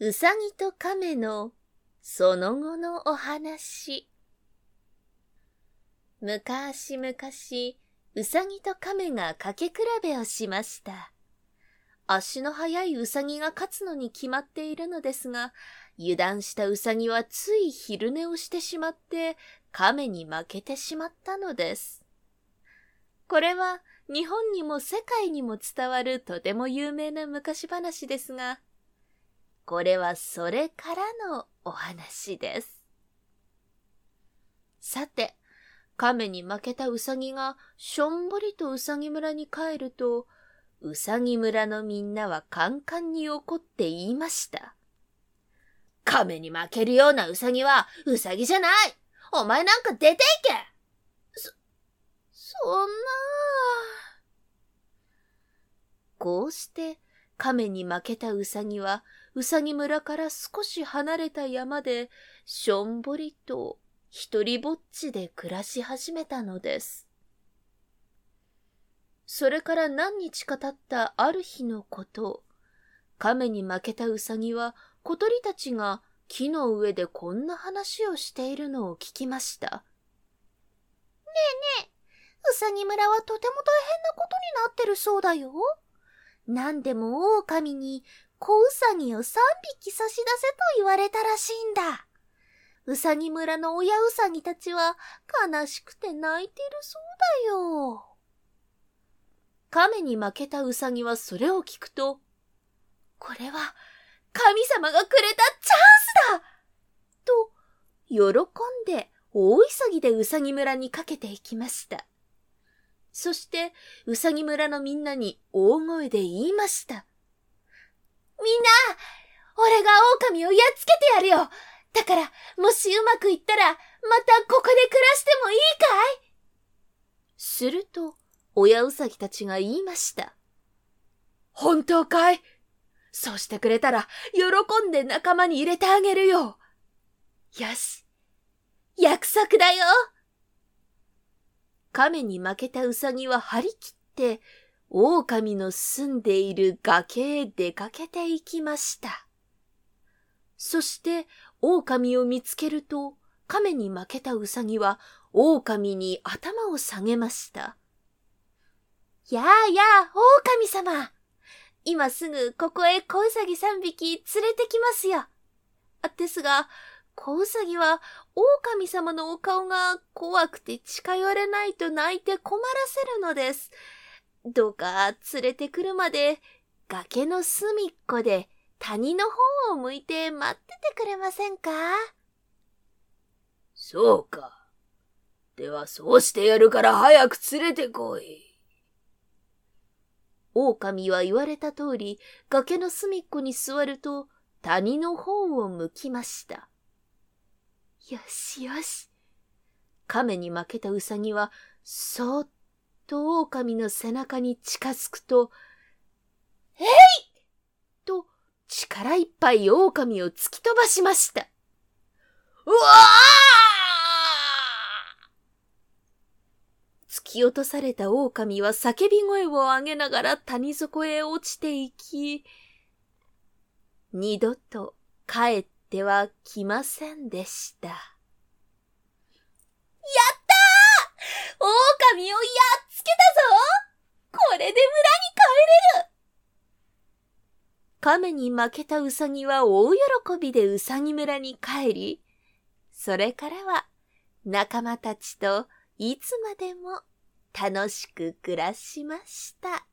うさぎと亀のその後のお話。むかしむかし、うさぎと亀がかけ比べをしました。足の速いうさぎが勝つのに決まっているのですが、油断したうさぎはつい昼寝をしてしまって、亀に負けてしまったのです。これは日本にも世界にも伝わるとても有名な昔話ですが、これはそれからのお話です。さて、亀に負けたうさぎがしょんぼりとうさぎ村に帰ると、うさぎ村のみんなはカンカンに怒って言いました。亀に負けるようなうさぎはうさぎじゃないお前なんか出ていけそ、そんなこうして亀に負けたうさぎはうさぎ村から少し離れた山で、しょんぼりと一りぼっちで暮らし始めたのです。それから何日か経ったある日のこと、亀に負けたうさぎは小鳥たちが木の上でこんな話をしているのを聞きました。ねえねえ、うさぎ村はとても大変なことになってるそうだよ。何でも狼に小うさぎを三匹差し出せと言われたらしいんだ。うさぎ村の親うさぎたちは悲しくて泣いてるそうだよ。亀に負けたうさぎはそれを聞くと、これは神様がくれたチャンスだと、喜んで大急ぎでうさぎ村にかけていきました。そして、うさぎ村のみんなに大声で言いました。みんな、俺が狼をやっつけてやるよ。だから、もしうまくいったら、またここで暮らしてもいいかい?すると、親うさぎたちが言いました。本当かいそうしてくれたら、喜んで仲間に入れてあげるよ。よし。約束だよ。亀に負けたうさぎは張り切って、狼の住んでいる崖へ出かけていきました。そして狼を見つけると、亀に負けたうさぎは狼に頭を下げました。やあやあ、狼様。今すぐここへ小うさぎ三匹連れてきますよ。ですが、小うさぎは狼様のお顔が怖くて近寄れないと泣いて困らせるのです。どうか連れてくるまで崖の隅っこで谷の方を向いて待っててくれませんか？そうか。ではそうしてやるから早く連れてこい。狼は言われた通り崖の隅っこに座ると谷の方を向きました。よしよし。亀に負けたうさぎはそっと狼の背中に近づくと、えいと力いっぱい狼を突き飛ばしました。うわ突き落とされた狼は叫び声を上げながら谷底へ落ちていき、二度と帰っては来ませんでした。やったー狼をやっつけたぞこれで村に帰れる亀に負けたウサギは大喜びでウサギ村に帰り、それからは仲間たちといつまでも楽しく暮らしました。